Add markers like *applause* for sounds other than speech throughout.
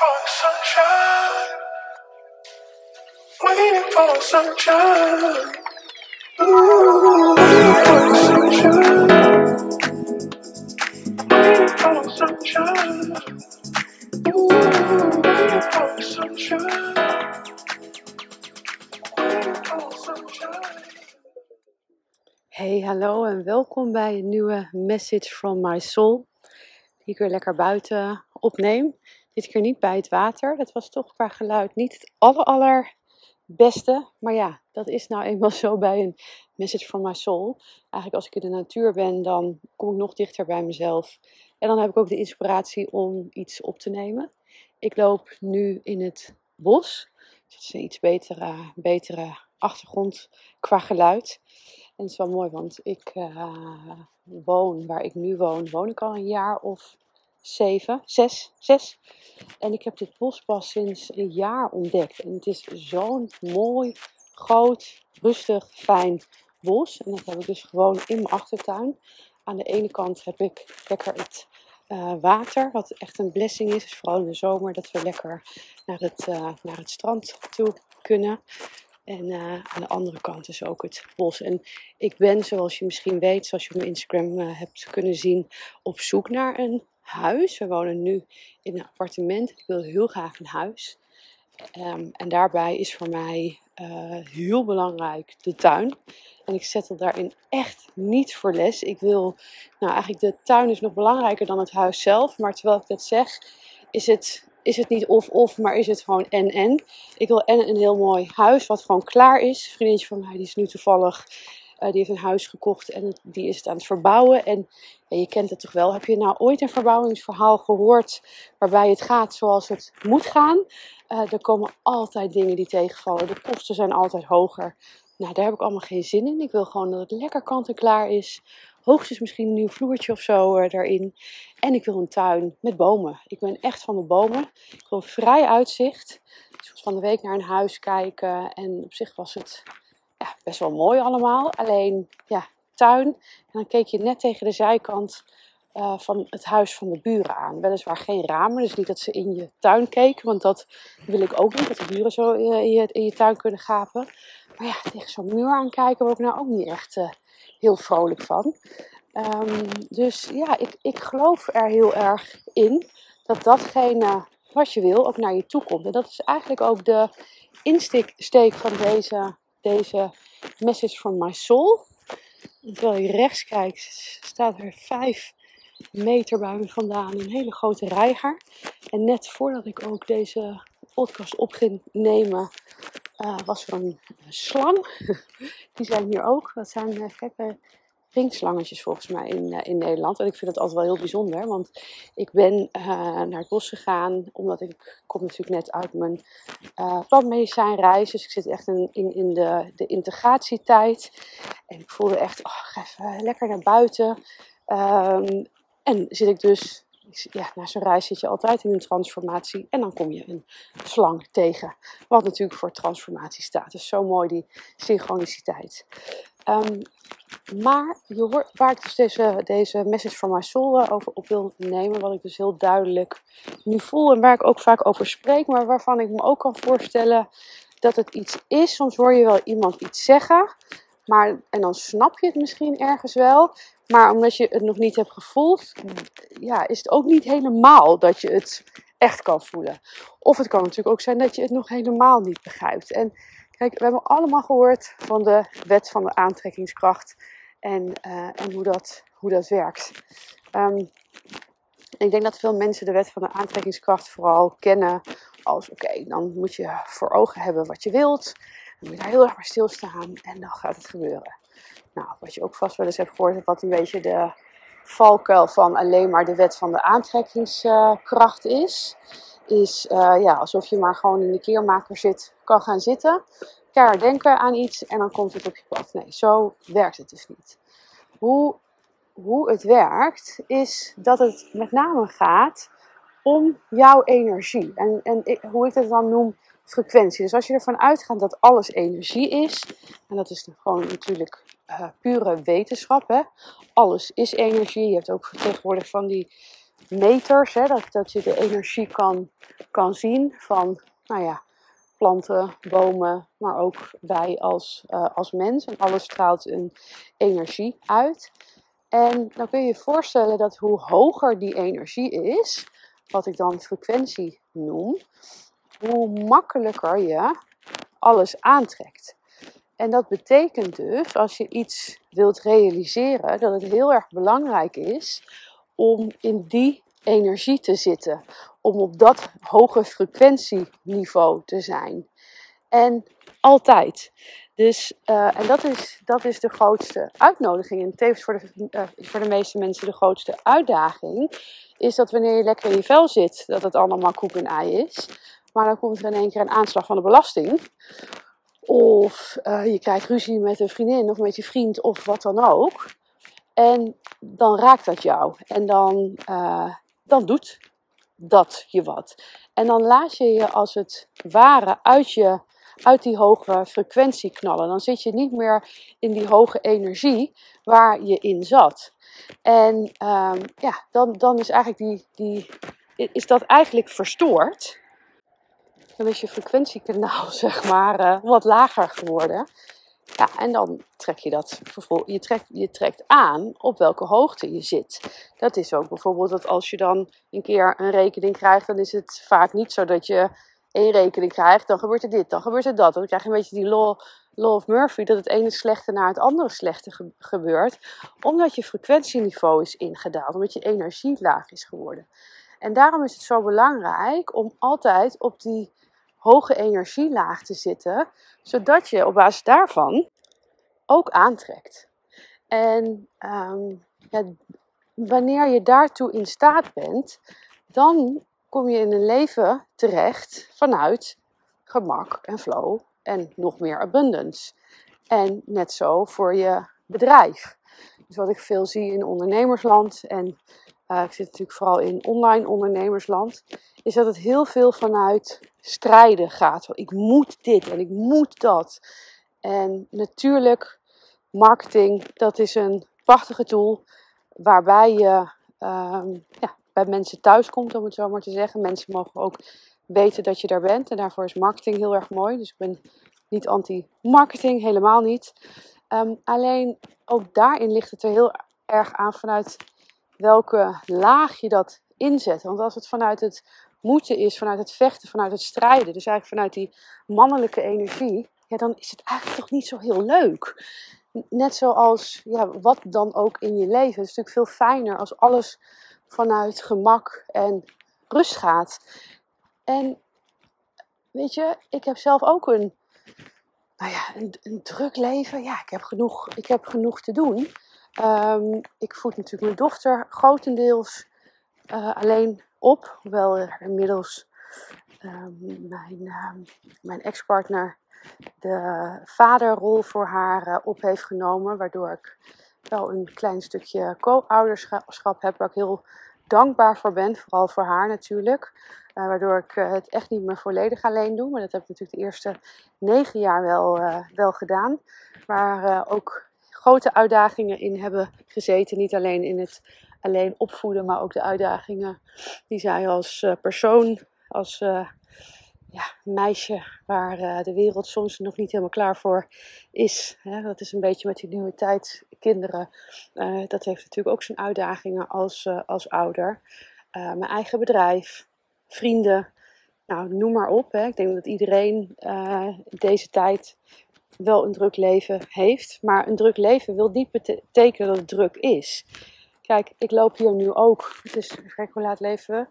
for. Hey, hallo en welkom bij een nieuwe Message from My Soul. Die ik weer lekker buiten opneem. Dit keer niet bij het water. Dat was toch qua geluid niet het aller, allerbeste. Maar ja, dat is nou eenmaal *laughs* zo bij een Message from My Soul. Eigenlijk als ik in de natuur ben, dan kom ik nog dichter bij mezelf. En dan heb ik ook de inspiratie om iets op te nemen. Ik loop nu in het bos. Dus het is een iets betere, betere achtergrond qua geluid. En het is wel mooi, want ik eh, woon waar ik nu woon, woon ik al een jaar of zeven, zes, zes. En ik heb dit bos pas sinds een jaar ontdekt. En het is zo'n mooi, groot, rustig, fijn bos. En dat heb ik dus gewoon in mijn achtertuin. Aan de ene kant heb ik lekker het eh, water, wat echt een blessing is. Dus vooral in de zomer, dat we lekker naar het, eh, naar het strand toe kunnen. En eh, aan de andere kant is ook het bos. En ik ben, zoals je misschien weet, zoals je op mijn Instagram hebt kunnen zien, op zoek naar een huis. We wonen nu in een appartement. Ik wil heel graag een huis. Ehm, en daarbij is voor mij eh, heel belangrijk de tuin. En ik zet het daarin echt niet voor les. Ik wil, nou eigenlijk de tuin is nog belangrijker dan het huis zelf. Maar terwijl ik dat zeg, is het is het niet of-of, maar is het gewoon en-en. Ik wil en een heel mooi huis wat gewoon klaar is. Een vriendinnetje van mij die is nu toevallig, die heeft een huis gekocht en die is het aan het verbouwen. En je kent het toch wel. Heb je nou ooit een verbouwingsverhaal gehoord waarbij het gaat zoals het moet gaan? Uh, er komen altijd dingen die tegenvallen. De kosten zijn altijd hoger. Nou, daar heb ik allemaal geen zin in. Ik wil gewoon dat het lekker kant en klaar is hoogstens misschien een nieuw vloertje of zo uh, daarin. En ik wil een tuin met bomen. Ik ben echt van de bomen. Ik wil vrij uitzicht. Dus ik van de week naar een huis kijken en op zich was het ja, best wel mooi allemaal. Alleen, ja, tuin. En dan keek je net tegen de zijkant uh, van het huis van de buren aan. Weliswaar geen ramen, dus niet dat ze in je tuin keken, want dat wil ik ook niet, dat de buren zo in je, in je tuin kunnen gapen. Maar ja, tegen zo'n muur aankijken word ik nou ook niet echt uh, heel vrolijk van. Um, dus ja, ik, ik geloof er heel erg in dat datgene wat je wil ook naar je toe komt. En dat is eigenlijk ook de insteek van deze, deze message from my soul. Terwijl je rechts kijkt, staat er vijf meter bij me vandaan een hele grote reiger. En net voordat ik ook deze podcast op ging nemen, uh, was er een slang. *laughs* Die zijn hier ook. Dat zijn uh, gekke ringslangetjes volgens mij in, uh, in Nederland. En ik vind dat altijd wel heel bijzonder. Want ik ben naar het bos gegaan. Omdat ik kom natuurlijk net uit mijn plantmedicijnreis. Dus ik zit echt in, in, de, de integratietijd. En ik voelde echt, oh, ga even lekker naar buiten. Um, en zit ik dus ja, na zo'n reis zit je altijd in een transformatie en dan kom je een slang tegen. Wat natuurlijk voor transformatie staat. Dus zo mooi die synchroniciteit. Um, maar je hoort, waar ik dus deze, deze message from my soul eh, over op wil nemen, wat ik dus heel duidelijk nu voel en waar ik ook vaak over spreek, maar waarvan ik me ook kan voorstellen dat het iets is. Soms hoor je wel iemand iets zeggen, maar, en dan snap je het misschien ergens wel. Maar omdat je het nog niet hebt gevoeld, ja, is het ook niet helemaal dat je het echt kan voelen. Of het kan natuurlijk ook zijn dat je het nog helemaal niet begrijpt. En kijk, we hebben allemaal gehoord van de wet van de aantrekkingskracht en, uh, en hoe, dat, hoe dat werkt. Um, ik denk dat veel mensen de wet van de aantrekkingskracht vooral kennen als: oké, dan moet je voor ogen hebben wat je wilt. Dan moet je daar heel erg bij stilstaan en dan gaat het gebeuren. Nou, wat je ook vast wel eens hebt gehoord, wat een beetje de valkuil van alleen maar de wet van de aantrekkingskracht is. Is uh, ja, alsof je maar gewoon in de keermaker zit, kan gaan zitten, keihard denken aan iets en dan komt het op je pad. Nee, zo werkt het dus niet. Hoe, hoe het werkt, is dat het met name gaat om jouw energie. En, en hoe ik het dan noem, frequentie. Dus als je ervan uitgaat dat alles energie is, en dat is gewoon natuurlijk uh, pure wetenschap, hè? alles is energie. Je hebt ook tegenwoordig van die meters, hè, dat, dat je de energie kan, kan zien van, nou ja, planten, bomen, maar ook wij als, uh, als mens. En alles straalt een energie uit. En dan kun je je voorstellen dat hoe hoger die energie is, wat ik dan frequentie noem, hoe makkelijker je alles aantrekt. En dat betekent dus, als je iets wilt realiseren, dat het heel erg belangrijk is om in die energie te zitten. Om op dat hoge frequentieniveau te zijn. En altijd. Dus, uh, en dat is, dat is de grootste uitnodiging. En tevens voor de, uh, voor de meeste mensen de grootste uitdaging. Is dat wanneer je lekker in je vel zit, dat het allemaal koek en ei is. Maar dan komt er in één keer een aanslag van de belasting. Of uh, je krijgt ruzie met een vriendin of met je vriend of wat dan ook. En dan raakt dat jou. En dan, dan doet dat je wat. En dan laat je je als het ware uit, je, uit die hoge frequentie knallen. Dan zit je niet meer in die hoge energie waar je in zat. En um, ja, dan, dan is, eigenlijk die, die, is dat eigenlijk verstoord dan is je frequentiekanaal *laughs* zeg maar uh, wat lager geworden. Ja, en dan trek je dat je trekt, je trekt aan op welke hoogte je zit. Dat is ook bijvoorbeeld dat als je dan een keer een rekening krijgt, dan is het vaak niet zo dat je één rekening krijgt, dan gebeurt er dit, dan gebeurt er dat. Dan krijg je een beetje die law, law of Murphy, dat het ene slechte naar het andere slechte gebeurt, omdat je frequentieniveau is ingedaald, omdat je energie laag is geworden. En daarom is het zo belangrijk om altijd op die hoge energielaag te zitten, zodat je op basis daarvan ook aantrekt. En um, ja, wanneer je daartoe in staat bent, dan kom je in een leven terecht vanuit gemak en flow en nog meer abundance. En net zo voor je bedrijf. Dus wat ik veel zie in ondernemersland en uh, ik zit natuurlijk vooral in online ondernemersland, is dat het heel veel vanuit strijden gaat. Ik moet dit en ik moet dat. En natuurlijk, marketing, dat is een prachtige tool waarbij je um, ja, bij mensen thuis komt, om het zo maar te zeggen. Mensen mogen ook weten dat je daar bent en daarvoor is marketing heel erg mooi. Dus ik ben niet anti-marketing, helemaal niet. Um, alleen ook daarin ligt het er heel erg aan vanuit welke laag je dat inzet. Want als het vanuit het moeten is, vanuit het vechten, vanuit het strijden, dus eigenlijk vanuit die mannelijke energie, ja, dan is het eigenlijk toch niet zo heel leuk. Net zoals ja, wat dan ook in je leven. Het is natuurlijk veel fijner als alles vanuit gemak en rust gaat. En weet je, ik heb zelf ook een, nou ja, een, een druk leven. Ja, ik heb genoeg, ik heb genoeg te doen. Um, ik voed natuurlijk mijn dochter grotendeels uh, alleen op. Hoewel er inmiddels um, mijn, uh, mijn ex-partner de vaderrol voor haar uh, op heeft genomen. Waardoor ik wel een klein stukje co-ouderschap heb waar ik heel dankbaar voor ben. Vooral voor haar natuurlijk. Uh, waardoor ik het echt niet meer volledig alleen doe. Maar dat heb ik natuurlijk de eerste negen jaar wel, wel gedaan. Maar ook grote uitdagingen in hebben gezeten. Niet alleen in het alleen opvoeden, maar ook de uitdagingen die zij als uh, persoon, als uh, ja, meisje, waar uh, de wereld soms nog niet helemaal klaar voor is. Hè? Dat is een beetje met die nieuwe tijd kinderen. dat heeft natuurlijk ook zijn uitdagingen als, als ouder. mijn eigen bedrijf, vrienden, nou, noem maar op. Hè. Ik denk dat iedereen deze tijd wel een druk leven heeft. Maar een druk leven wil niet betekenen dat het druk is. Kijk, ik loop hier nu ook. Het is, kijk hoe laat leven we?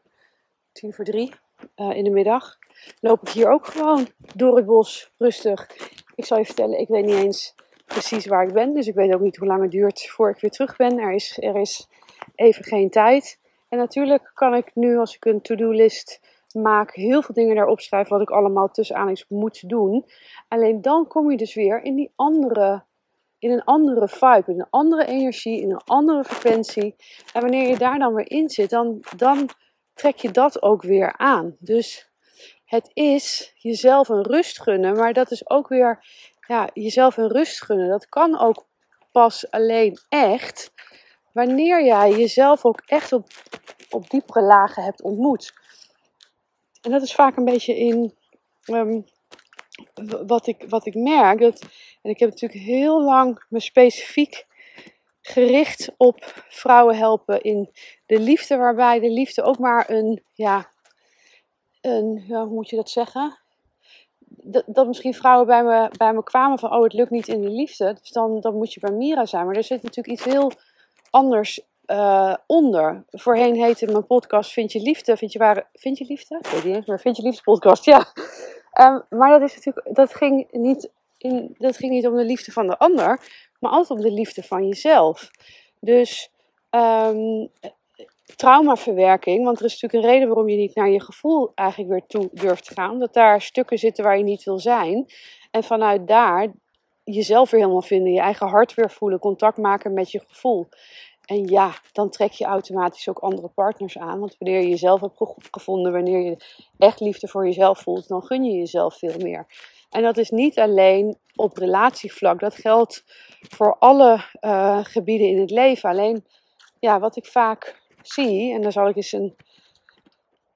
Tien voor drie uh, in de middag. Loop ik hier ook gewoon door het bos, rustig. Ik zal je vertellen, ik weet niet eens precies waar ik ben. Dus ik weet ook niet hoe lang het duurt voor ik weer terug ben. Er is, er is even geen tijd. En natuurlijk kan ik nu, als ik een to-do-list maak, heel veel dingen daarop schrijven wat ik allemaal tussen moet doen. Alleen dan kom je dus weer in die andere, in een andere vibe, in een andere energie, in een andere frequentie. En wanneer je daar dan weer in zit, dan, dan trek je dat ook weer aan. Dus het is jezelf een rust gunnen, maar dat is ook weer ja, jezelf een rust gunnen. Dat kan ook pas alleen echt wanneer jij jezelf ook echt op op diepere lagen hebt ontmoet. Dat is vaak een beetje in ehm, wat, ik, wat ik merk. Dat, en ik heb natuurlijk heel lang me specifiek gericht op vrouwen helpen in de liefde, waarbij de liefde ook maar een, ja, een, ja, hoe moet je dat zeggen? Dat, dat misschien vrouwen bij me, bij me kwamen van, oh het lukt niet in de liefde, dus dan, dan moet je bij Mira zijn. Maar er zit natuurlijk iets heel anders uh, onder. Voorheen heette mijn podcast Vind je liefde? Vind je, ware, vind je liefde? Ik weet niet eens, maar Vind je liefde podcast, ja. Um, maar dat, is natuurlijk, dat, ging niet in, dat ging niet om de liefde van de ander, maar altijd om de liefde van jezelf. Dus um, traumaverwerking, want er is natuurlijk een reden waarom je niet naar je gevoel eigenlijk weer toe durft te gaan. Dat daar stukken zitten waar je niet wil zijn. En vanuit daar jezelf weer helemaal vinden, je eigen hart weer voelen, contact maken met je gevoel. En ja, dan trek je automatisch ook andere partners aan. Want wanneer je jezelf hebt gevonden, wanneer je echt liefde voor jezelf voelt, dan gun je jezelf veel meer. En dat is niet alleen op relatievlak, dat geldt voor alle uh, gebieden in het leven. Alleen, ja, wat ik vaak zie, en daar zal ik eens een,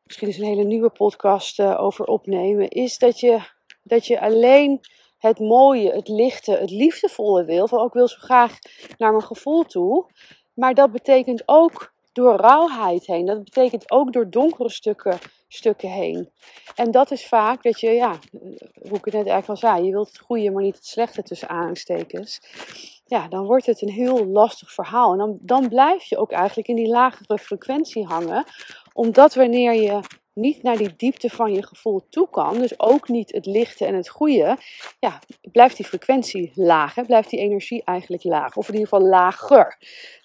misschien eens een hele nieuwe podcast uh, over opnemen, is dat je, dat je alleen het mooie, het lichte, het liefdevolle wil. Van ook wil zo graag naar mijn gevoel toe. Maar dat betekent ook door rauwheid heen. Dat betekent ook door donkere stukken, stukken heen. En dat is vaak dat je, ja, hoe ik het net eigenlijk al zei, je wilt het goede, maar niet het slechte tussen aanstekens. Ja, dan wordt het een heel lastig verhaal. En dan, dan blijf je ook eigenlijk in die lagere frequentie hangen. Omdat wanneer je niet naar die diepte van je gevoel toe kan, dus ook niet het lichte en het goede, ja, blijft die frequentie laag, hè? blijft die energie eigenlijk laag, of in ieder geval lager.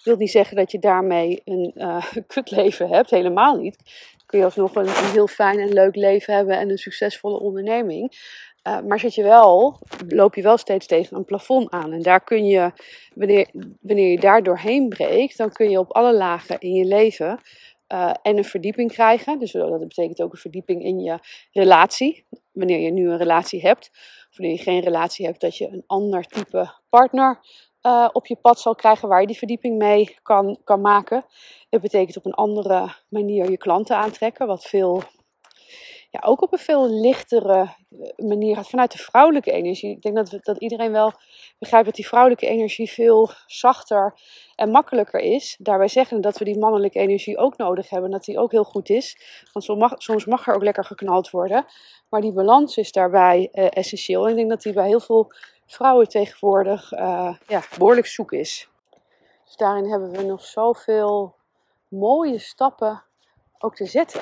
Wil niet zeggen dat je daarmee een *laughs* uh, kutleven hebt, helemaal niet. Kun je alsnog een, een heel fijn en leuk leven hebben en een succesvolle onderneming. Uh, maar zit je wel, loop je wel steeds tegen een plafond aan. En daar kun je, wanneer, wanneer je daar doorheen breekt, dan kun je op alle lagen in je leven uh, en een verdieping krijgen. Dus dat betekent ook een verdieping in je relatie. Wanneer je nu een relatie hebt, of wanneer je geen relatie hebt, dat je een ander type partner uh, op je pad zal krijgen waar je die verdieping mee kan, kan maken. Het betekent op een andere manier je klanten aantrekken, wat veel ja, ook op een veel lichtere eh, manier gaat vanuit de vrouwelijke energie. Ik denk dat, dat iedereen wel begrijpt dat die vrouwelijke energie veel zachter en makkelijker is. Daarbij zeggen dat we die mannelijke energie ook nodig hebben, dat die ook heel goed is. Want soms mag, mag er ook lekker geknald worden. Maar die balans is daarbij uh, essentieel. En ik denk dat die bij heel veel vrouwen tegenwoordig ja, behoorlijk zoek is. Dus daarin hebben we nog zoveel mooie stappen ook te zetten.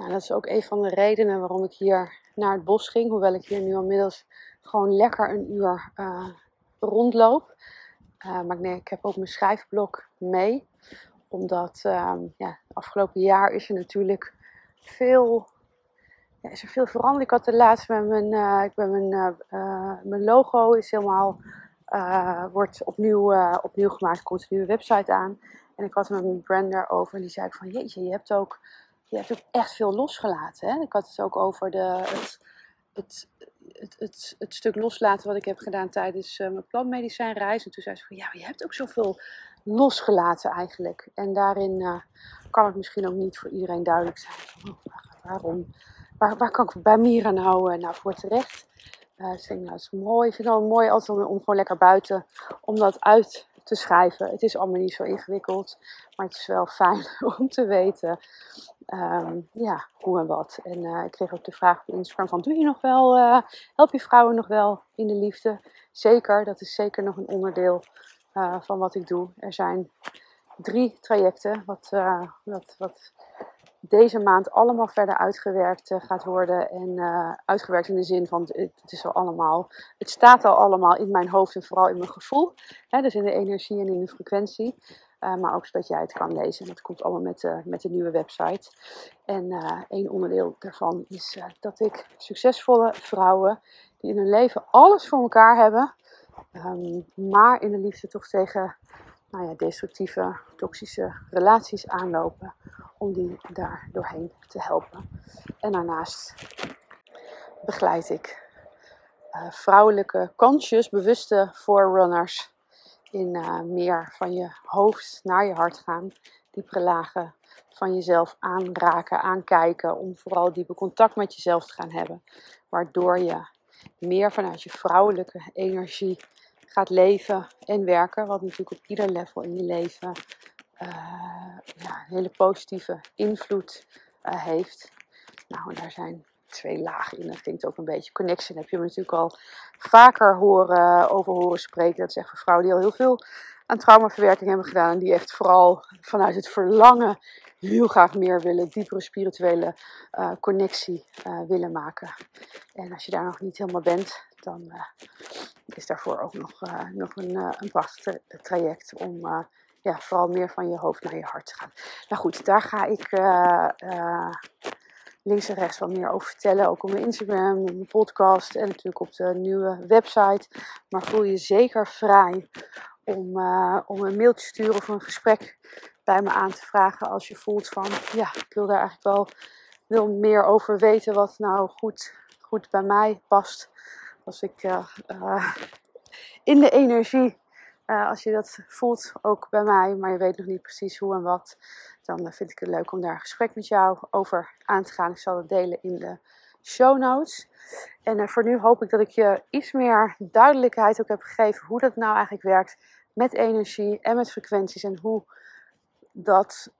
Nou, dat is ook een van de redenen waarom ik hier naar het bos ging. Hoewel ik hier nu inmiddels gewoon lekker een uur uh, rondloop. Uh, maar nee, ik heb ook mijn schrijfblok mee. Omdat uh, ja, afgelopen jaar is er natuurlijk veel, ja, is er veel veranderd. Ik had de laatst met mijn, uh, ik ben mijn, mijn logo is helemaal, wordt opnieuw, opnieuw gemaakt. Er komt een nieuwe website aan. En ik had het met mijn brander over. En die zei ik van, jeetje, je hebt ook je hebt ook echt veel losgelaten. Hè? Ik had het ook over de, het, het, het, het, stuk loslaten wat ik heb gedaan tijdens uh, mijn plantmedicijnreis. En toen zei ze van, ja, je hebt ook zoveel losgelaten eigenlijk. En daarin uh, kan het misschien ook niet voor iedereen duidelijk zijn. Oh, waarom? Waar, waar kan ik bij Mira nou, uh, nou voor terecht? Uh, denk, nou, dat is mooi. Ik vind het wel mooi altijd om gewoon lekker buiten om dat uit te schrijven. Het is allemaal niet zo ingewikkeld, maar het is wel fijn *laughs* om te weten um, ja, hoe en wat. En uh, ik kreeg ook de vraag op Instagram van, doe je nog wel, uh, help je vrouwen nog wel in de liefde? Zeker, dat is zeker nog een onderdeel uh, van wat ik doe. Er zijn drie trajecten, wat, wat, wat deze maand allemaal verder uitgewerkt gaat worden. En uitgewerkt in de zin van, het, het, is al allemaal, het staat al allemaal in mijn hoofd en vooral in mijn gevoel. Hè, dus in de energie en in de frequentie. Uh, maar ook zodat jij het kan lezen. Dat komt allemaal met, uh, met de nieuwe website. En uh, één onderdeel daarvan is dat ik succesvolle vrouwen die in hun leven alles voor elkaar hebben, um, maar in de liefde toch tegen nou ja, destructieve, toxische relaties aanlopen, om die daar doorheen te helpen. En daarnaast begeleid ik vrouwelijke, conscious, bewuste forerunners in uh, meer van je hoofd naar je hart gaan. diepere lagen van jezelf aanraken, aankijken. Om vooral diepe contact met jezelf te gaan hebben. Waardoor je meer vanuit je vrouwelijke energie gaat leven en werken. Wat natuurlijk op ieder level in je leven uh, ja, een hele positieve invloed uh, heeft. Nou, daar zijn twee lagen in. Dat klinkt ook een beetje. Connection heb je me natuurlijk al vaker horen, over horen spreken. Dat zeggen vrouwen die al heel veel aan traumaverwerking hebben gedaan. En die echt vooral vanuit het verlangen heel graag meer willen. Diepere spirituele uh, connectie uh, willen maken. En als je daar nog niet helemaal bent, dan uh, is daarvoor ook nog, nog een, een prachtig traject om ja, vooral meer van je hoofd naar je hart te gaan. Nou goed, daar ga ik links en rechts wat meer over vertellen. Ook op mijn Instagram, op mijn podcast en natuurlijk op de nieuwe website. Maar voel je zeker vrij om, uh, om een mailtje te sturen of een gesprek bij me aan te vragen. Als je voelt van, ja, ik wil daar eigenlijk wel wil meer over weten wat nou goed, goed bij mij past. Als ik uh, uh, in de energie als je dat voelt, ook bij mij, maar je weet nog niet precies hoe en wat, dan uh, vind ik het leuk om daar een gesprek met jou over aan te gaan. Ik zal het delen in de show notes. En uh, voor nu hoop ik dat ik je iets meer duidelijkheid ook heb gegeven hoe dat nou eigenlijk werkt met energie en met frequenties en hoe dat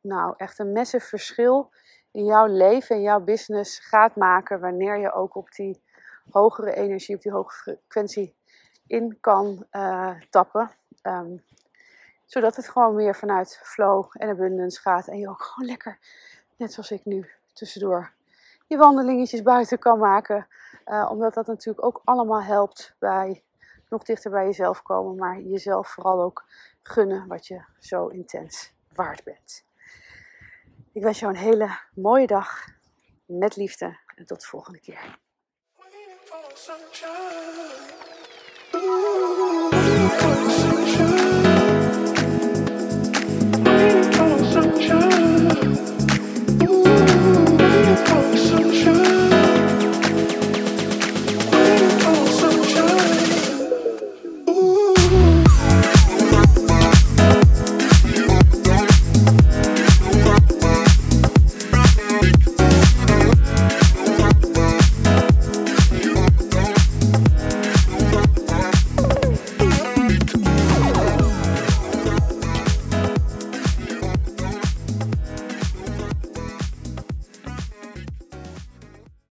nou echt een massive verschil in jouw leven en jouw business gaat maken wanneer je ook op die hogere energie, op die hoge frequentie in kan tappen. Um, zodat het gewoon meer vanuit flow en abundance gaat. En je ook gewoon lekker, net zoals ik nu, tussendoor je wandelingetjes buiten kan maken. Uh, omdat dat natuurlijk ook allemaal helpt bij nog dichter bij jezelf komen. Maar jezelf vooral ook gunnen wat je zo intens waard bent. Ik wens jou een hele mooie dag. Met liefde. En tot de volgende keer.